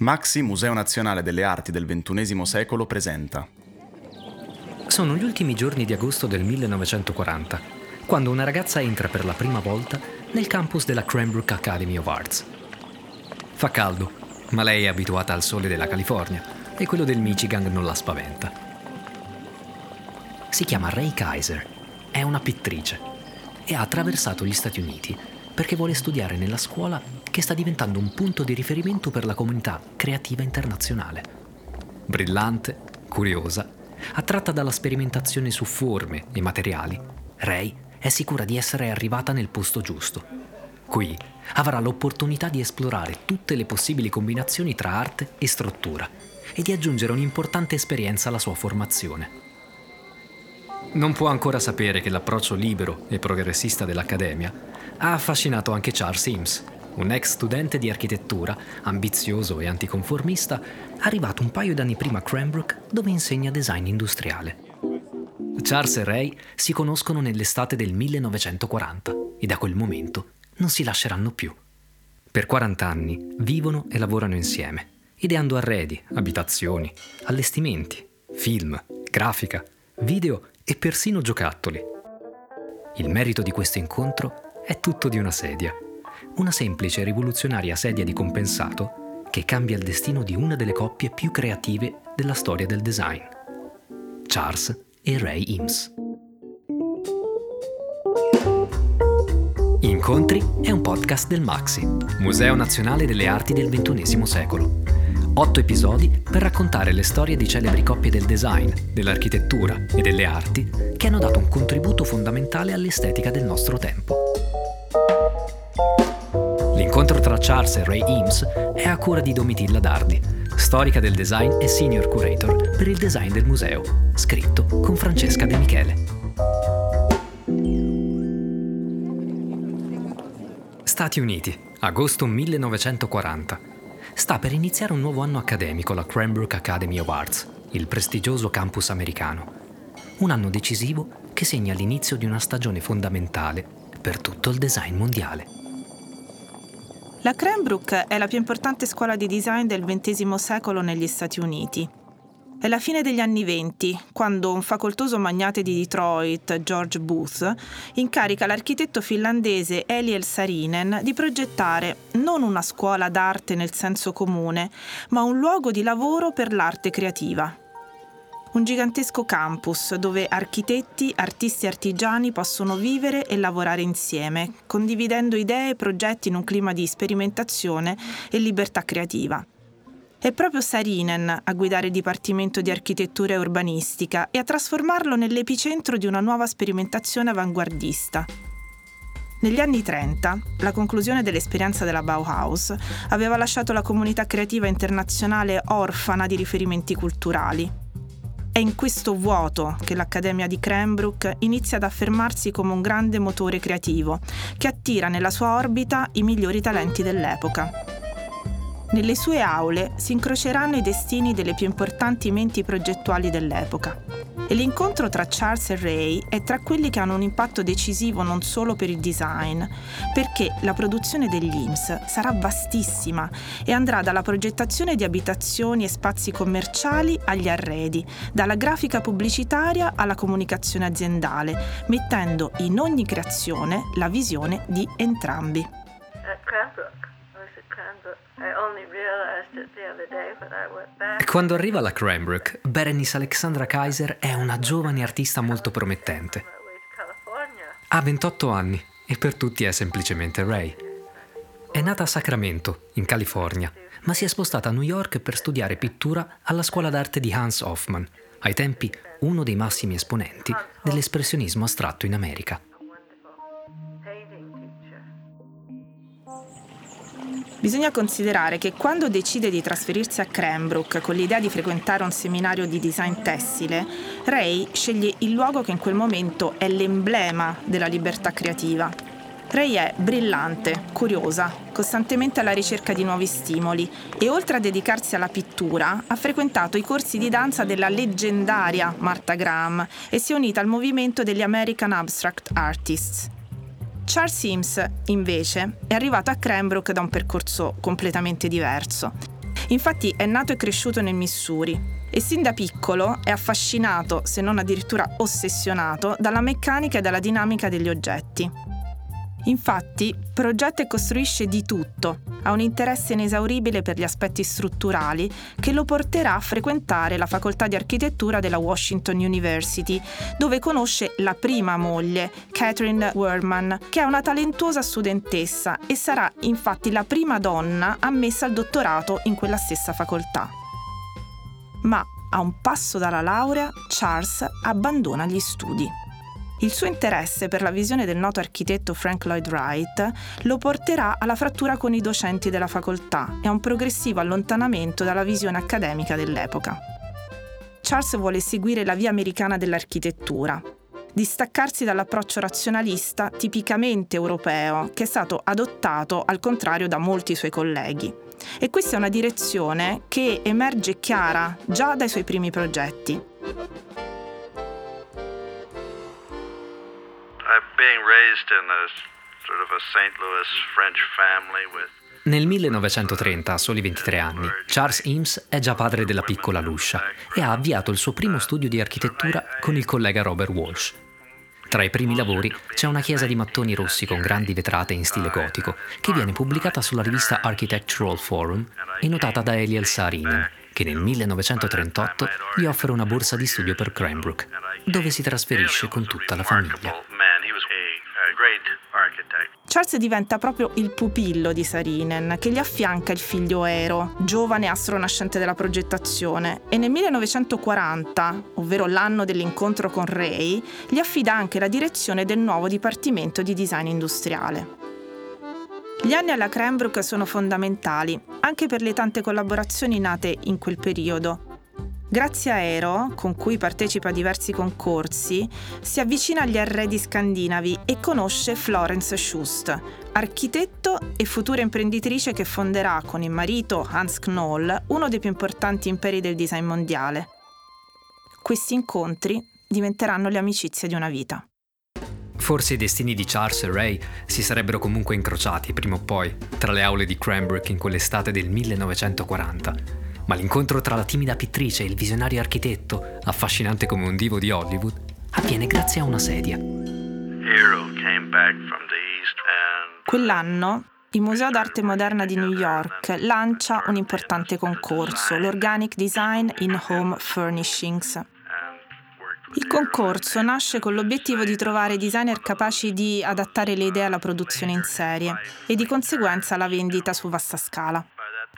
Maxi Museo Nazionale delle Arti del XXI secolo presenta. Sono gli ultimi giorni di agosto del 1940, quando una ragazza entra per la prima volta nel campus della Cranbrook Academy of Arts. Fa caldo, ma lei è abituata al sole della California e quello del Michigan non la spaventa. Si chiama Ray Kaiser, è una pittrice e ha attraversato gli Stati Uniti perché vuole studiare nella scuola che sta diventando un punto di riferimento per la comunità creativa internazionale. Brillante, curiosa, attratta dalla sperimentazione su forme e materiali, Ray è sicura di essere arrivata nel posto giusto. Qui avrà l'opportunità di esplorare tutte le possibili combinazioni tra arte e struttura e di aggiungere un'importante esperienza alla sua formazione. Non può ancora sapere che l'approccio libero e progressista dell'Accademia ha affascinato anche Charles Sims, un ex studente di architettura, ambizioso e anticonformista, arrivato un paio d'anni prima a Cranbrook dove insegna design industriale. Charles e Ray si conoscono nell'estate del 1940 e da quel momento non si lasceranno più. Per 40 anni vivono e lavorano insieme, ideando arredi, abitazioni, allestimenti, film, grafica, video e persino giocattoli. Il merito di questo incontro è tutto di una sedia una semplice e rivoluzionaria sedia di compensato che cambia il destino di una delle coppie più creative della storia del design, Charles e Ray Eames. Incontri è un podcast del Maxi, Museo Nazionale delle Arti del XXI secolo. Otto episodi per raccontare le storie di celebri coppie del design, dell'architettura e delle arti che hanno dato un contributo fondamentale all'estetica del nostro tempo. L'incontro tra Charles e Ray Eames è a cura di Domitilla Dardi, storica del design e senior curator per il design del museo, scritto con Francesca De Michele. Stati Uniti, agosto 1940. Sta per iniziare un nuovo anno accademico la Cranbrook Academy of Arts, il prestigioso campus americano. Un anno decisivo che segna l'inizio di una stagione fondamentale per tutto il design mondiale. La Cranbrook è la più importante scuola di design del XX secolo negli Stati Uniti. È la fine degli anni venti, quando un facoltoso magnate di Detroit, George Booth, incarica l'architetto finlandese Eliel Sarinen di progettare non una scuola d'arte nel senso comune, ma un luogo di lavoro per l'arte creativa un gigantesco campus dove architetti, artisti e artigiani possono vivere e lavorare insieme, condividendo idee e progetti in un clima di sperimentazione e libertà creativa. È proprio Sarinen a guidare il Dipartimento di Architettura e Urbanistica e a trasformarlo nell'epicentro di una nuova sperimentazione avanguardista. Negli anni 30, la conclusione dell'esperienza della Bauhaus aveva lasciato la comunità creativa internazionale orfana di riferimenti culturali è in questo vuoto che l'Accademia di Cranbrook inizia ad affermarsi come un grande motore creativo che attira nella sua orbita i migliori talenti dell'epoca. Nelle sue aule si incroceranno i destini delle più importanti menti progettuali dell'epoca. E l'incontro tra Charles e Ray è tra quelli che hanno un impatto decisivo non solo per il design, perché la produzione degli IMSS sarà vastissima e andrà dalla progettazione di abitazioni e spazi commerciali agli arredi, dalla grafica pubblicitaria alla comunicazione aziendale, mettendo in ogni creazione la visione di entrambi. Quando arriva alla Cranbrook, Berenice Alexandra Kaiser è una giovane artista molto promettente. Ha 28 anni e per tutti è semplicemente Ray. È nata a Sacramento, in California, ma si è spostata a New York per studiare pittura alla scuola d'arte di Hans Hoffman, ai tempi uno dei massimi esponenti dell'espressionismo astratto in America. Bisogna considerare che quando decide di trasferirsi a Cranbrook con l'idea di frequentare un seminario di design tessile, Ray sceglie il luogo che in quel momento è l'emblema della libertà creativa. Ray è brillante, curiosa, costantemente alla ricerca di nuovi stimoli e oltre a dedicarsi alla pittura ha frequentato i corsi di danza della leggendaria Martha Graham e si è unita al movimento degli American Abstract Artists. Charles Sims, invece, è arrivato a Cranbrook da un percorso completamente diverso. Infatti è nato e cresciuto nel Missouri e sin da piccolo è affascinato, se non addirittura ossessionato, dalla meccanica e dalla dinamica degli oggetti. Infatti, progetta e costruisce di tutto, ha un interesse inesauribile per gli aspetti strutturali che lo porterà a frequentare la facoltà di architettura della Washington University, dove conosce la prima moglie, Catherine Werman, che è una talentuosa studentessa e sarà infatti la prima donna ammessa al dottorato in quella stessa facoltà. Ma a un passo dalla laurea, Charles abbandona gli studi. Il suo interesse per la visione del noto architetto Frank Lloyd Wright lo porterà alla frattura con i docenti della facoltà e a un progressivo allontanamento dalla visione accademica dell'epoca. Charles vuole seguire la via americana dell'architettura, distaccarsi dall'approccio razionalista tipicamente europeo che è stato adottato al contrario da molti suoi colleghi. E questa è una direzione che emerge chiara già dai suoi primi progetti. Nel 1930, a soli 23 anni, Charles Eames è già padre della piccola Lucia e ha avviato il suo primo studio di architettura con il collega Robert Walsh. Tra i primi lavori c'è una chiesa di mattoni rossi con grandi vetrate in stile gotico, che viene pubblicata sulla rivista Architectural Forum e notata da Eliel Saarinen, che nel 1938 gli offre una borsa di studio per Cranbrook, dove si trasferisce con tutta la famiglia. Charles diventa proprio il pupillo di Sarinen, che gli affianca il figlio Ero, giovane astro nascente della progettazione, e nel 1940, ovvero l'anno dell'incontro con Ray, gli affida anche la direzione del nuovo dipartimento di design industriale. Gli anni alla Cranbrook sono fondamentali, anche per le tante collaborazioni nate in quel periodo, Grazie a Aero, con cui partecipa a diversi concorsi, si avvicina agli arredi scandinavi e conosce Florence Schust, architetto e futura imprenditrice che fonderà con il marito Hans Knoll uno dei più importanti imperi del design mondiale. Questi incontri diventeranno le amicizie di una vita. Forse i destini di Charles e Ray si sarebbero comunque incrociati prima o poi tra le aule di Cranbrook in quell'estate del 1940 ma l'incontro tra la timida pittrice e il visionario architetto, affascinante come un divo di Hollywood, avviene grazie a una sedia. Quell'anno il Museo d'arte moderna di New York lancia un importante concorso, l'Organic Design in Home Furnishings. Il concorso nasce con l'obiettivo di trovare designer capaci di adattare le idee alla produzione in serie e di conseguenza alla vendita su vasta scala.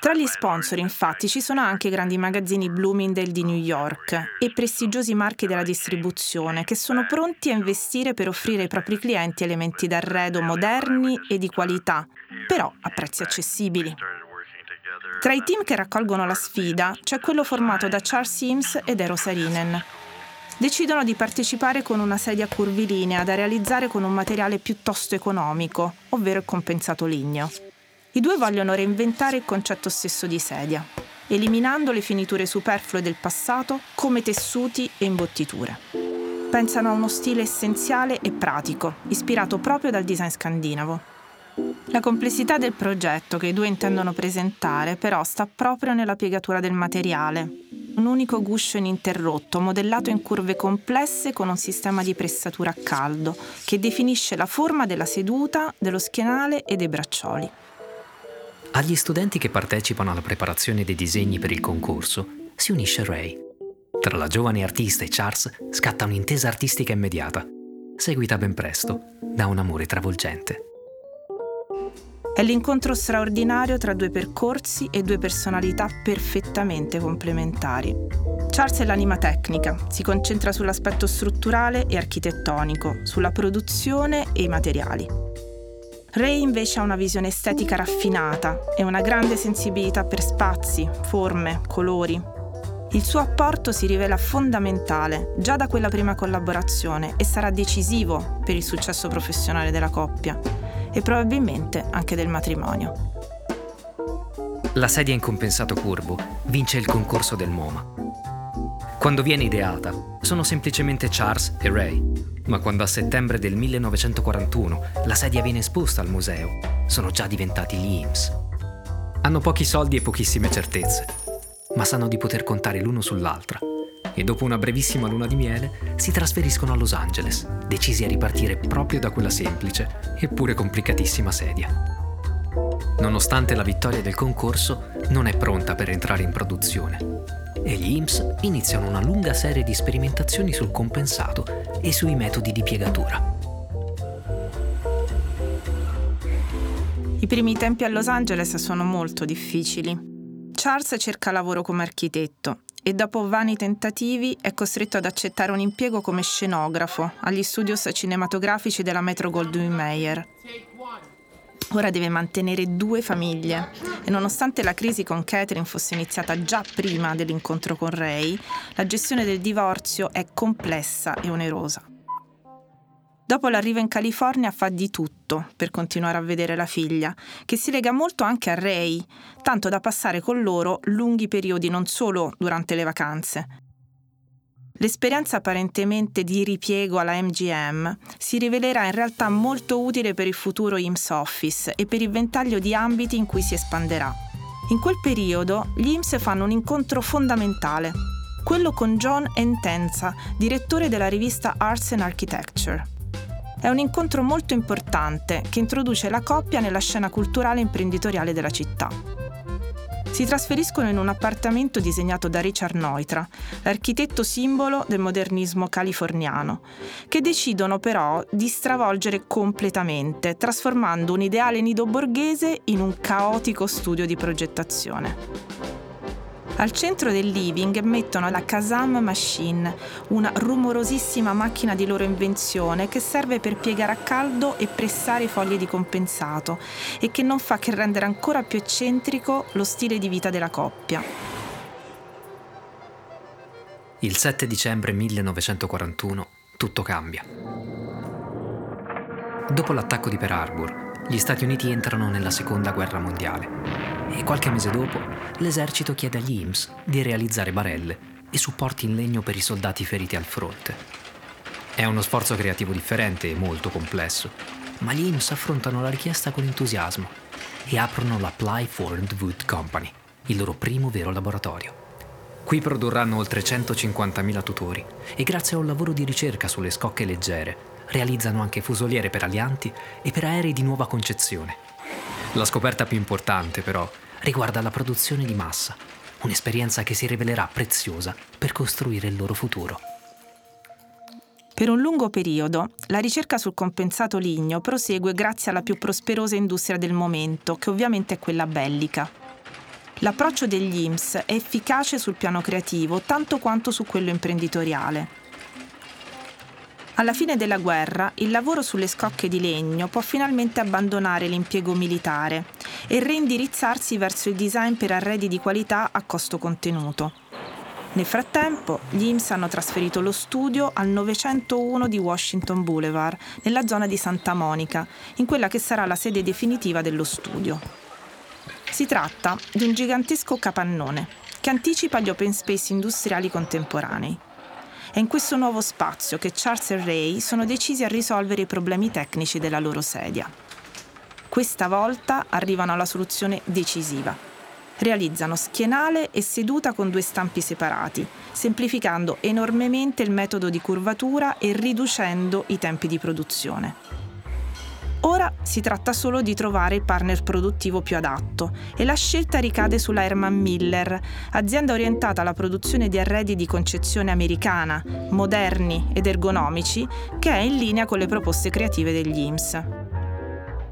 Tra gli sponsor, infatti, ci sono anche grandi magazzini Bloomingdale di New York e prestigiosi marchi della distribuzione che sono pronti a investire per offrire ai propri clienti elementi d'arredo moderni e di qualità, però a prezzi accessibili. Tra i team che raccolgono la sfida c'è quello formato da Charles Sims ed Eero Sarinen. Decidono di partecipare con una sedia curvilinea da realizzare con un materiale piuttosto economico, ovvero il compensato ligneo. I due vogliono reinventare il concetto stesso di sedia, eliminando le finiture superflue del passato come tessuti e imbottiture. Pensano a uno stile essenziale e pratico, ispirato proprio dal design scandinavo. La complessità del progetto che i due intendono presentare però sta proprio nella piegatura del materiale, un unico guscio ininterrotto, modellato in curve complesse con un sistema di pressatura a caldo, che definisce la forma della seduta, dello schienale e dei braccioli. Agli studenti che partecipano alla preparazione dei disegni per il concorso si unisce Ray. Tra la giovane artista e Charles scatta un'intesa artistica immediata, seguita ben presto da un amore travolgente. È l'incontro straordinario tra due percorsi e due personalità perfettamente complementari. Charles è l'anima tecnica, si concentra sull'aspetto strutturale e architettonico, sulla produzione e i materiali. Ray invece ha una visione estetica raffinata e una grande sensibilità per spazi, forme, colori. Il suo apporto si rivela fondamentale già da quella prima collaborazione e sarà decisivo per il successo professionale della coppia e probabilmente anche del matrimonio. La sedia in compensato curvo vince il concorso del MoMA. Quando viene ideata, sono semplicemente Charles e Ray ma quando a settembre del 1941 la sedia viene esposta al museo, sono già diventati gli IMSS. Hanno pochi soldi e pochissime certezze, ma sanno di poter contare l'uno sull'altra. E dopo una brevissima luna di miele si trasferiscono a Los Angeles, decisi a ripartire proprio da quella semplice eppure complicatissima sedia. Nonostante la vittoria del concorso, non è pronta per entrare in produzione. E gli IMSS iniziano una lunga serie di sperimentazioni sul compensato e sui metodi di piegatura. I primi tempi a Los Angeles sono molto difficili. Charles cerca lavoro come architetto e dopo vani tentativi è costretto ad accettare un impiego come scenografo agli studios cinematografici della Metro Goldwyn Mayer. Ora deve mantenere due famiglie e nonostante la crisi con Catherine fosse iniziata già prima dell'incontro con Ray, la gestione del divorzio è complessa e onerosa. Dopo l'arrivo in California fa di tutto per continuare a vedere la figlia, che si lega molto anche a Ray, tanto da passare con loro lunghi periodi non solo durante le vacanze, L'esperienza apparentemente di ripiego alla MGM si rivelerà in realtà molto utile per il futuro IMSS Office e per il ventaglio di ambiti in cui si espanderà. In quel periodo gli IMSS fanno un incontro fondamentale, quello con John Entenza, direttore della rivista Arts and Architecture. È un incontro molto importante che introduce la coppia nella scena culturale e imprenditoriale della città si trasferiscono in un appartamento disegnato da Richard Neutra, l'architetto simbolo del modernismo californiano, che decidono però di stravolgere completamente, trasformando un ideale nido borghese in un caotico studio di progettazione. Al centro del living mettono la Kazam Machine, una rumorosissima macchina di loro invenzione che serve per piegare a caldo e pressare i fogli di compensato e che non fa che rendere ancora più eccentrico lo stile di vita della coppia. Il 7 dicembre 1941 tutto cambia. Dopo l'attacco di Pearl Harbor, gli Stati Uniti entrano nella seconda guerra mondiale e qualche mese dopo l'esercito chiede agli IMSS di realizzare barelle e supporti in legno per i soldati feriti al fronte. È uno sforzo creativo differente e molto complesso, ma gli IMSS affrontano la richiesta con entusiasmo e aprono la Plyford Wood Company, il loro primo vero laboratorio. Qui produrranno oltre 150.000 tutori e grazie a un lavoro di ricerca sulle scocche leggere realizzano anche fusoliere per alianti e per aerei di nuova concezione. La scoperta più importante, però, riguarda la produzione di massa, un'esperienza che si rivelerà preziosa per costruire il loro futuro. Per un lungo periodo, la ricerca sul compensato ligno prosegue grazie alla più prosperosa industria del momento, che ovviamente è quella bellica. L'approccio degli IMSS è efficace sul piano creativo tanto quanto su quello imprenditoriale. Alla fine della guerra, il lavoro sulle scocche di legno può finalmente abbandonare l'impiego militare e reindirizzarsi verso il design per arredi di qualità a costo contenuto. Nel frattempo, gli IMS hanno trasferito lo studio al 901 di Washington Boulevard, nella zona di Santa Monica, in quella che sarà la sede definitiva dello studio. Si tratta di un gigantesco capannone che anticipa gli open space industriali contemporanei. È in questo nuovo spazio che Charles e Ray sono decisi a risolvere i problemi tecnici della loro sedia. Questa volta arrivano alla soluzione decisiva. Realizzano schienale e seduta con due stampi separati, semplificando enormemente il metodo di curvatura e riducendo i tempi di produzione. Ora si tratta solo di trovare il partner produttivo più adatto e la scelta ricade sulla Herman Miller, azienda orientata alla produzione di arredi di concezione americana, moderni ed ergonomici, che è in linea con le proposte creative degli IMSS.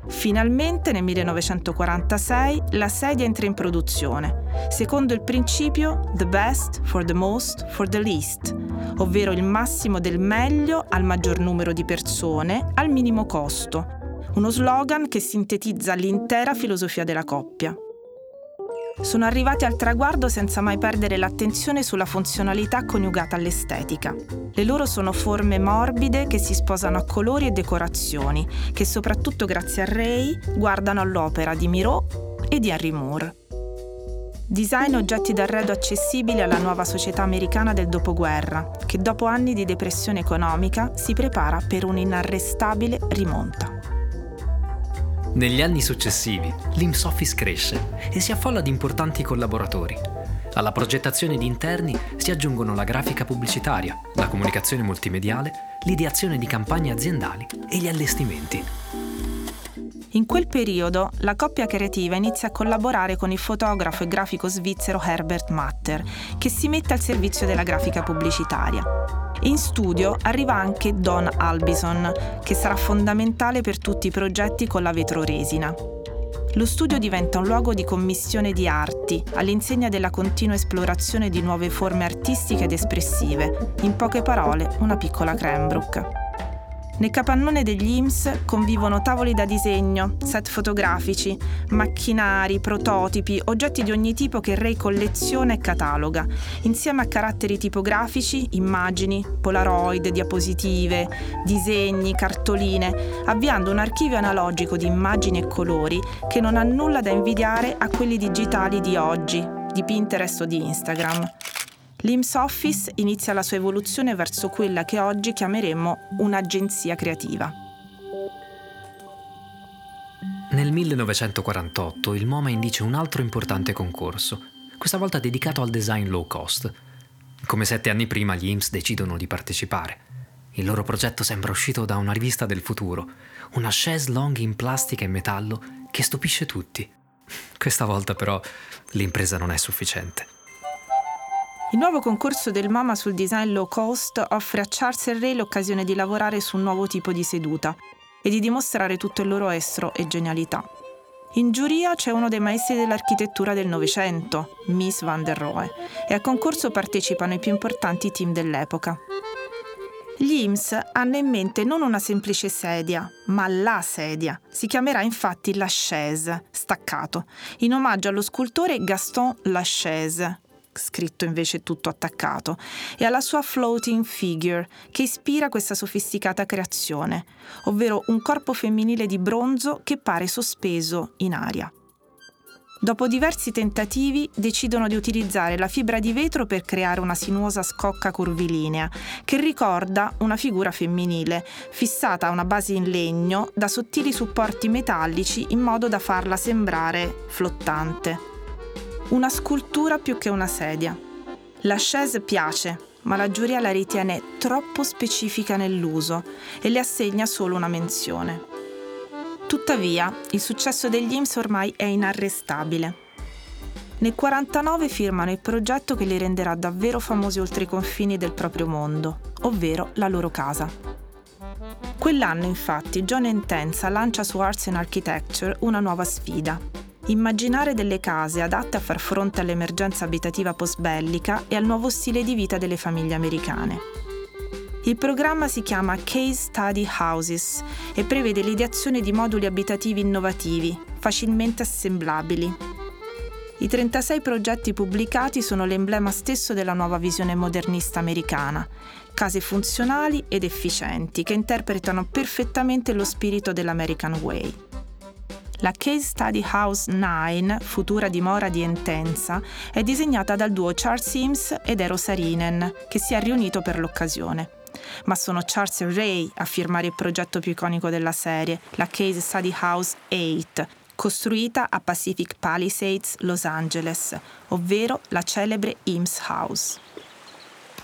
Finalmente nel 1946 la sedia entra in produzione, secondo il principio The best for the most for the least, ovvero il massimo del meglio al maggior numero di persone al minimo costo, uno slogan che sintetizza l'intera filosofia della coppia. Sono arrivati al traguardo senza mai perdere l'attenzione sulla funzionalità coniugata all'estetica. Le loro sono forme morbide che si sposano a colori e decorazioni, che soprattutto grazie a Ray guardano all'opera di Miro e di Henry Moore. Design oggetti d'arredo accessibili alla nuova società americana del dopoguerra, che dopo anni di depressione economica si prepara per un'inarrestabile rimonta. Negli anni successivi, l'IMS Office cresce e si affolla di importanti collaboratori. Alla progettazione di interni si aggiungono la grafica pubblicitaria, la comunicazione multimediale, l'ideazione di campagne aziendali e gli allestimenti. In quel periodo la coppia creativa inizia a collaborare con il fotografo e grafico svizzero Herbert Matter, che si mette al servizio della grafica pubblicitaria. In studio arriva anche Don Albison, che sarà fondamentale per tutti i progetti con la vetroresina. Lo studio diventa un luogo di commissione di arti, all'insegna della continua esplorazione di nuove forme artistiche ed espressive. In poche parole, una piccola Cranbrook. Nel capannone degli IMSS convivono tavoli da disegno, set fotografici, macchinari, prototipi, oggetti di ogni tipo che Ray colleziona e cataloga, insieme a caratteri tipografici, immagini, polaroid, diapositive, disegni, cartoline, avviando un archivio analogico di immagini e colori che non ha nulla da invidiare a quelli digitali di oggi, di Pinterest o di Instagram. L'IMS Office inizia la sua evoluzione verso quella che oggi chiameremmo un'agenzia creativa. Nel 1948 il MoMA indice un altro importante concorso, questa volta dedicato al design low cost. Come sette anni prima gli IMS decidono di partecipare. Il loro progetto sembra uscito da una rivista del futuro, una chaise longue in plastica e metallo che stupisce tutti. Questa volta però l'impresa non è sufficiente. Il nuovo concorso del MoMA sul design low cost offre a Charles e Ray l'occasione di lavorare su un nuovo tipo di seduta e di dimostrare tutto il loro estro e genialità. In giuria c'è uno dei maestri dell'architettura del Novecento, Miss van der Rohe, e al concorso partecipano i più importanti team dell'epoca. Gli IMS hanno in mente non una semplice sedia, ma la sedia. Si chiamerà infatti la chaise, staccato, in omaggio allo scultore Gaston Lachaise, scritto invece tutto attaccato, e alla sua floating figure, che ispira questa sofisticata creazione, ovvero un corpo femminile di bronzo che pare sospeso in aria. Dopo diversi tentativi decidono di utilizzare la fibra di vetro per creare una sinuosa scocca curvilinea che ricorda una figura femminile, fissata a una base in legno da sottili supporti metallici in modo da farla sembrare flottante una scultura più che una sedia. La chaise piace, ma la giuria la ritiene troppo specifica nell'uso e le assegna solo una menzione. Tuttavia, il successo degli IMSS ormai è inarrestabile. Nel 1949 firmano il progetto che li renderà davvero famosi oltre i confini del proprio mondo, ovvero la loro casa. Quell'anno, infatti, John Intensa lancia su Arts and Architecture una nuova sfida, immaginare delle case adatte a far fronte all'emergenza abitativa post-bellica e al nuovo stile di vita delle famiglie americane. Il programma si chiama Case Study Houses e prevede l'ideazione di moduli abitativi innovativi, facilmente assemblabili. I 36 progetti pubblicati sono l'emblema stesso della nuova visione modernista americana, case funzionali ed efficienti che interpretano perfettamente lo spirito dell'American Way. La Case Study House 9, futura dimora di Entenza, è disegnata dal duo Charles Sims ed Eero Sarinen, che si è riunito per l'occasione. Ma sono Charles e Ray a firmare il progetto più iconico della serie, la Case Study House 8, costruita a Pacific Palisades, Los Angeles, ovvero la celebre Eames House.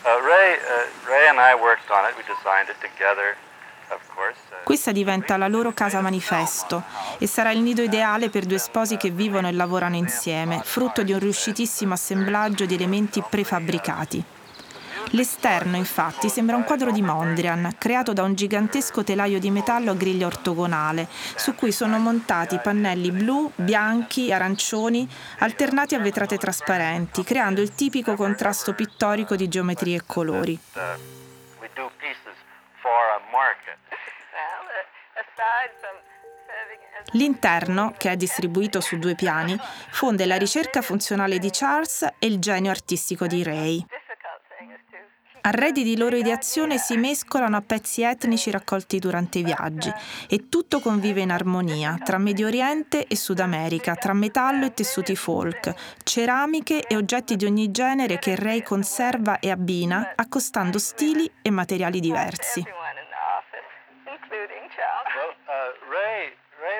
Uh, Ray, uh, Ray and I worked on it. We designed it together. Questa diventa la loro casa manifesto e sarà il nido ideale per due sposi che vivono e lavorano insieme, frutto di un riuscitissimo assemblaggio di elementi prefabbricati. L'esterno, infatti, sembra un quadro di Mondrian, creato da un gigantesco telaio di metallo a griglia ortogonale, su cui sono montati pannelli blu, bianchi, arancioni, alternati a vetrate trasparenti, creando il tipico contrasto pittorico di geometrie e colori. L'interno, che è distribuito su due piani, fonde la ricerca funzionale di Charles e il genio artistico di Ray. Arredi di loro ideazione si mescolano a pezzi etnici raccolti durante i viaggi e tutto convive in armonia tra Medio Oriente e Sud America, tra metallo e tessuti folk, ceramiche e oggetti di ogni genere che Ray conserva e abbina accostando stili e materiali diversi.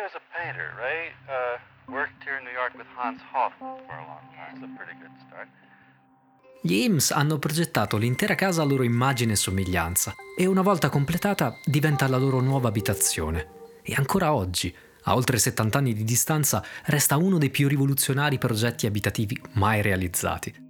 Uh, was a painter. here in New York with Hans Hoff for a long time. It's a pretty good start. Gli Eames hanno progettato l'intera casa a loro immagine e somiglianza e una volta completata diventa la loro nuova abitazione. E ancora oggi, a oltre 70 anni di distanza, resta uno dei più rivoluzionari progetti abitativi mai realizzati.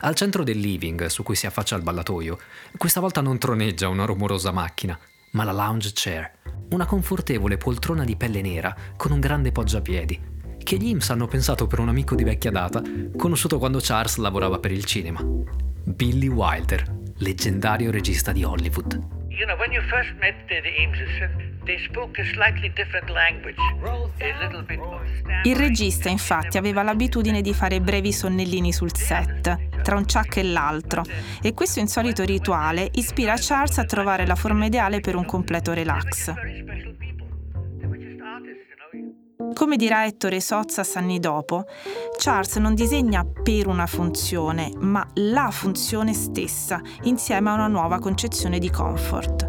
Al centro del living, su cui si affaccia il ballatoio, questa volta non troneggia una rumorosa macchina, ma la lounge chair, una confortevole poltrona di pelle nera con un grande poggiapiedi, che gli Imps hanno pensato per un amico di vecchia data, conosciuto quando Charles lavorava per il cinema. Billy Wilder, leggendario regista di Hollywood. You know, when you first met the, the Eameses, they spoke a slightly different language, a little bit more Il regista infatti aveva l'abitudine di fare brevi sonnellini sul set, tra un ciak e l'altro, e questo insolito rituale ispira Charles a trovare la forma ideale per un completo relax. Come dirà Ettore Sozzas anni dopo, Charles non disegna per una funzione, ma la funzione stessa, insieme a una nuova concezione di comfort.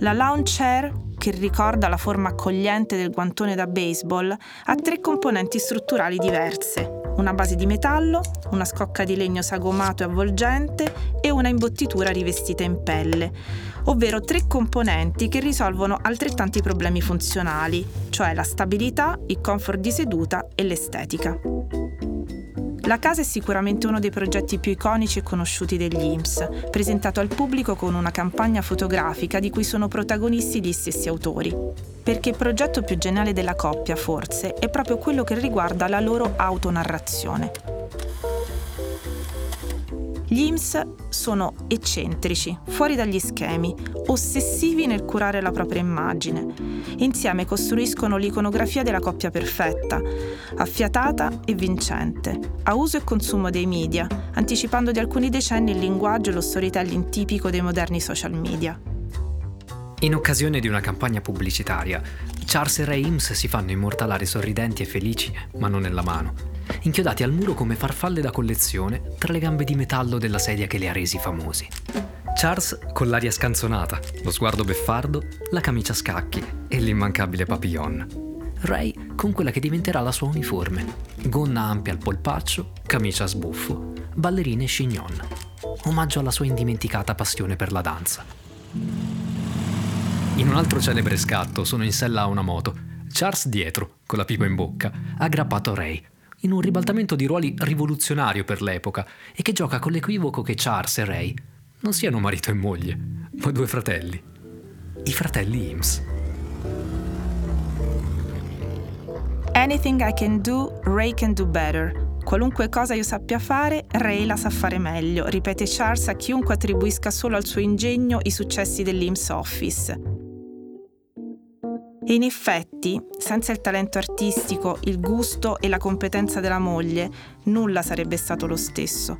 La lounge chair, che ricorda la forma accogliente del guantone da baseball, ha tre componenti strutturali diverse. Una base di metallo, una scocca di legno sagomato e avvolgente e una imbottitura rivestita in pelle, ovvero tre componenti che risolvono altrettanti problemi funzionali, cioè la stabilità, il comfort di seduta e l'estetica. La casa è sicuramente uno dei progetti più iconici e conosciuti degli IMSS, presentato al pubblico con una campagna fotografica di cui sono protagonisti gli stessi autori. Perché il progetto più geniale della coppia, forse, è proprio quello che riguarda la loro autonarrazione. Gli IMSS sono eccentrici, fuori dagli schemi, ossessivi nel curare la propria immagine. Insieme costruiscono l'iconografia della coppia perfetta, affiatata e vincente, a uso e consumo dei media, anticipando di alcuni decenni il linguaggio e lo storytelling tipico dei moderni social media. In occasione di una campagna pubblicitaria, Charles e Ray Eames si fanno immortalare sorridenti e felici, ma non nella mano, inchiodati al muro come farfalle da collezione tra le gambe di metallo della sedia che li ha resi famosi. Charles con l'aria scanzonata, lo sguardo beffardo, la camicia a scacchi e l'immancabile papillon. Ray con quella che diventerà la sua uniforme, gonna ampia al polpaccio, camicia a sbuffo, ballerine e chignon. Omaggio alla sua indimenticata passione per la danza. In un altro celebre scatto sono in sella a una moto. Charles dietro, con la pipa in bocca, aggrappato Ray, in un ribaltamento di ruoli rivoluzionario per l'epoca e che gioca con l'equivoco che Charles e Ray non siano marito e moglie, ma due fratelli. I fratelli Eames. Anything I can do, Ray can do better. Qualunque cosa io sappia fare, Ray la sa fare meglio, ripete Charles a chiunque attribuisca solo al suo ingegno i successi dell'IMS Office. E in effetti, senza il talento artistico, il gusto e la competenza della moglie, nulla sarebbe stato lo stesso.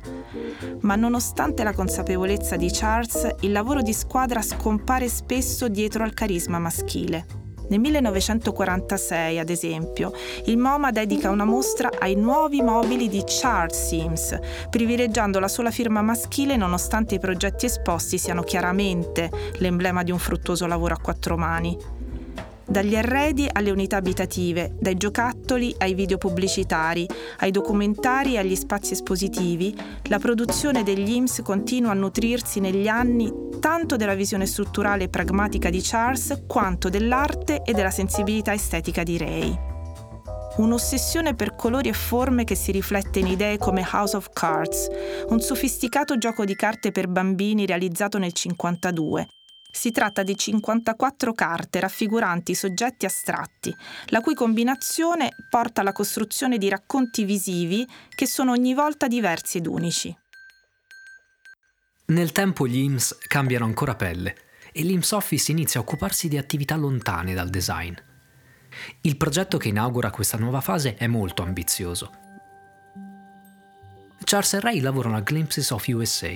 Ma nonostante la consapevolezza di Charles, il lavoro di squadra scompare spesso dietro al carisma maschile. Nel 1946, ad esempio, il MoMA dedica una mostra ai nuovi mobili di Charles Sims, privilegiando la sola firma maschile nonostante i progetti esposti siano chiaramente l'emblema di un fruttuoso lavoro a quattro mani. Dagli arredi alle unità abitative, dai giocattoli ai video pubblicitari, ai documentari e agli spazi espositivi, la produzione degli IMSS continua a nutrirsi negli anni tanto della visione strutturale e pragmatica di Charles quanto dell'arte e della sensibilità estetica di Ray. Un'ossessione per colori e forme che si riflette in idee come House of Cards, un sofisticato gioco di carte per bambini realizzato nel 1952, si tratta di 54 carte raffiguranti soggetti astratti, la cui combinazione porta alla costruzione di racconti visivi che sono ogni volta diversi ed unici. Nel tempo gli IMS cambiano ancora pelle e l'IMS Office inizia a occuparsi di attività lontane dal design. Il progetto che inaugura questa nuova fase è molto ambizioso. Charles e Ray lavorano a Glimpses of USA,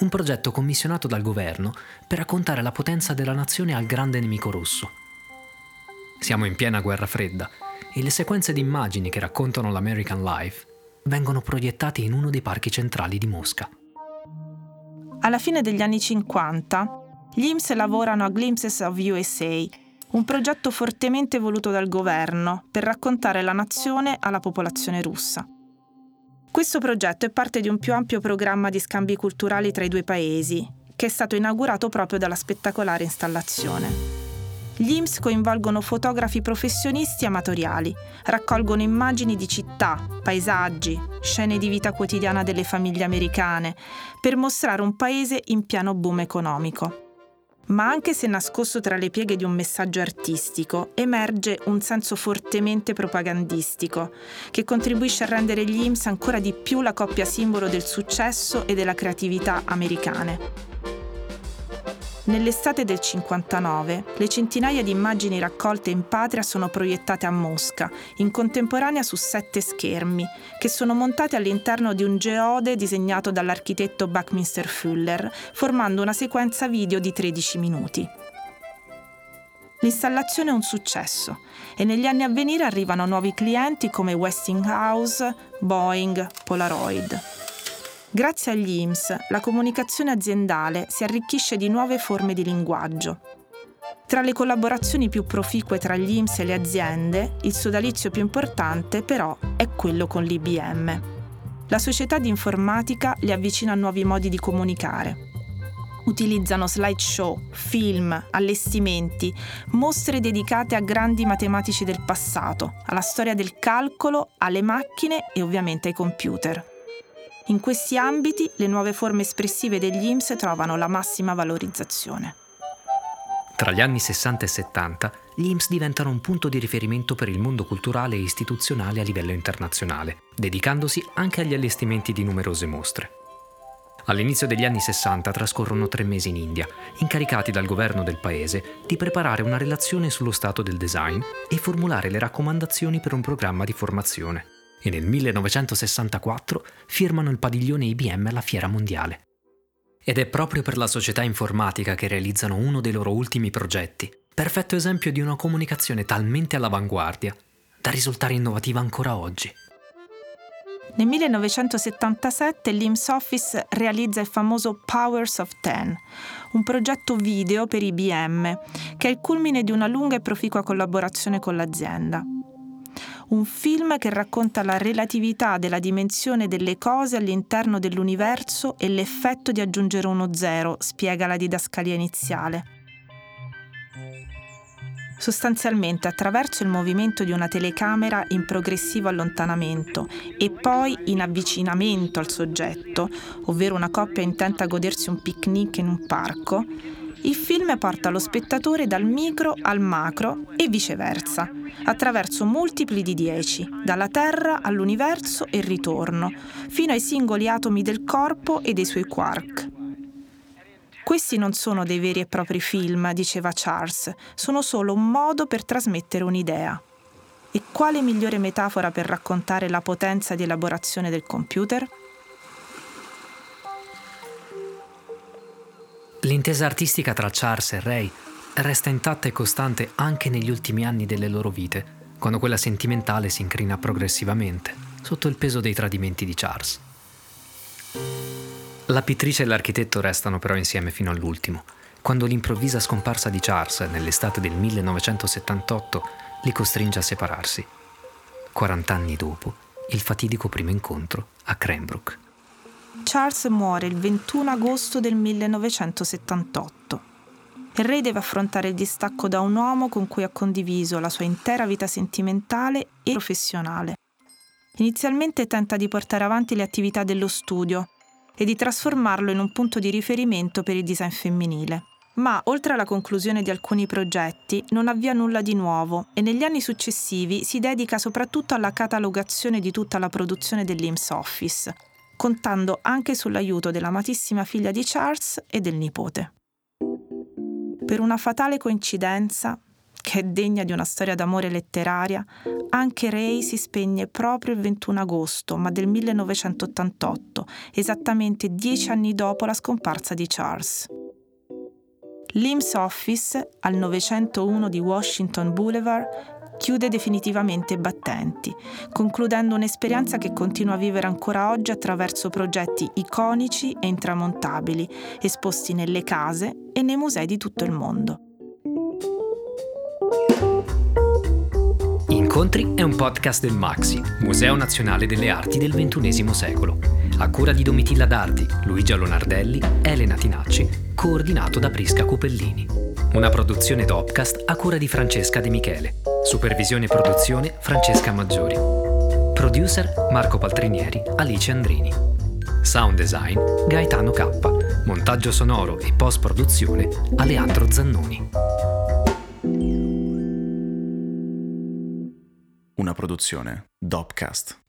un progetto commissionato dal governo per raccontare la potenza della nazione al grande nemico russo. Siamo in piena guerra fredda e le sequenze di immagini che raccontano l'American Life vengono proiettate in uno dei parchi centrali di Mosca. Alla fine degli anni 50, gli IMS lavorano a Glimpses of USA un progetto fortemente voluto dal governo per raccontare la nazione alla popolazione russa. Questo progetto è parte di un più ampio programma di scambi culturali tra i due paesi, che è stato inaugurato proprio dalla spettacolare installazione. Gli IMSS coinvolgono fotografi professionisti amatoriali, raccolgono immagini di città, paesaggi, scene di vita quotidiana delle famiglie americane, per mostrare un paese in pieno boom economico. Ma anche se nascosto tra le pieghe di un messaggio artistico, emerge un senso fortemente propagandistico, che contribuisce a rendere gli IMSS ancora di più la coppia simbolo del successo e della creatività americane. Nell'estate del 59, le centinaia di immagini raccolte in patria sono proiettate a Mosca, in contemporanea su sette schermi, che sono montati all'interno di un geode disegnato dall'architetto Buckminster Fuller, formando una sequenza video di 13 minuti. L'installazione è un successo e negli anni a venire arrivano nuovi clienti come Westinghouse, Boeing, Polaroid. Grazie agli IMSS, la comunicazione aziendale si arricchisce di nuove forme di linguaggio. Tra le collaborazioni più proficue tra gli IMSS e le aziende, il sodalizio più importante però è quello con l'IBM. La società di informatica li avvicina a nuovi modi di comunicare. Utilizzano slideshow, film, allestimenti, mostre dedicate a grandi matematici del passato, alla storia del calcolo, alle macchine e ovviamente ai computer. In questi ambiti le nuove forme espressive degli IMSS trovano la massima valorizzazione. Tra gli anni 60 e 70, gli IMSS diventano un punto di riferimento per il mondo culturale e istituzionale a livello internazionale, dedicandosi anche agli allestimenti di numerose mostre. All'inizio degli anni 60 trascorrono tre mesi in India, incaricati dal governo del paese di preparare una relazione sullo stato del design e formulare le raccomandazioni per un programma di formazione e nel 1964 firmano il padiglione IBM alla Fiera Mondiale. Ed è proprio per la società informatica che realizzano uno dei loro ultimi progetti, perfetto esempio di una comunicazione talmente all'avanguardia da risultare innovativa ancora oggi. Nel 1977 l'IMS Office realizza il famoso Powers of Ten, un progetto video per IBM, che è il culmine di una lunga e proficua collaborazione con l'azienda un film che racconta la relatività della dimensione delle cose all'interno dell'universo e l'effetto di aggiungere uno zero, spiega la didascalia iniziale. Sostanzialmente attraverso il movimento di una telecamera in progressivo allontanamento e poi in avvicinamento al soggetto, ovvero una coppia intenta a godersi un picnic in un parco, il film porta lo spettatore dal micro al macro e viceversa, attraverso multipli di 10, dalla Terra all'universo e ritorno, fino ai singoli atomi del corpo e dei suoi quark. Questi non sono dei veri e propri film, diceva Charles, sono solo un modo per trasmettere un'idea. E quale migliore metafora per raccontare la potenza di elaborazione del computer? L'intesa artistica tra Charles e Ray resta intatta e costante anche negli ultimi anni delle loro vite, quando quella sentimentale si incrina progressivamente sotto il peso dei tradimenti di Charles. La pittrice e l'architetto restano però insieme fino all'ultimo, quando l'improvvisa scomparsa di Charles nell'estate del 1978 li costringe a separarsi. 40 anni dopo, il fatidico primo incontro a Cranbrook. Charles muore il 21 agosto del 1978. Il re deve affrontare il distacco da un uomo con cui ha condiviso la sua intera vita sentimentale e professionale. Inizialmente tenta di portare avanti le attività dello studio e di trasformarlo in un punto di riferimento per il design femminile. Ma oltre alla conclusione di alcuni progetti non avvia nulla di nuovo e negli anni successivi si dedica soprattutto alla catalogazione di tutta la produzione dell'IMS Office, contando anche sull'aiuto dell'amatissima figlia di Charles e del nipote. Per una fatale coincidenza, che è degna di una storia d'amore letteraria, anche Ray si spegne proprio il 21 agosto, ma del 1988, esattamente dieci anni dopo la scomparsa di Charles. L'IMS Office, al 901 di Washington Boulevard, chiude definitivamente battenti, concludendo un'esperienza che continua a vivere ancora oggi attraverso progetti iconici e intramontabili, esposti nelle case e nei musei di tutto il mondo. Incontri è un podcast del Maxi, Museo Nazionale delle Arti del XXI secolo, a cura di Domitilla Dardi, Luigia Lonardelli, Elena Tinacci, coordinato da Prisca Cupellini. Una produzione Dopcast a cura di Francesca De Michele. Supervisione e produzione Francesca Maggiori. Producer Marco Paltrinieri, Alice Andrini. Sound design Gaetano K. Montaggio sonoro e post produzione Aleandro Zannoni. Una produzione Dopcast.